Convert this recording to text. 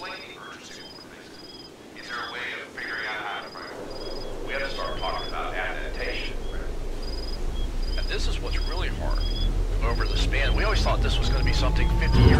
Is there a way of figuring out how to prioritize? We have to start talking about adaptation. And this is what's really hard. Over the span, we always thought this was going to be something 50 years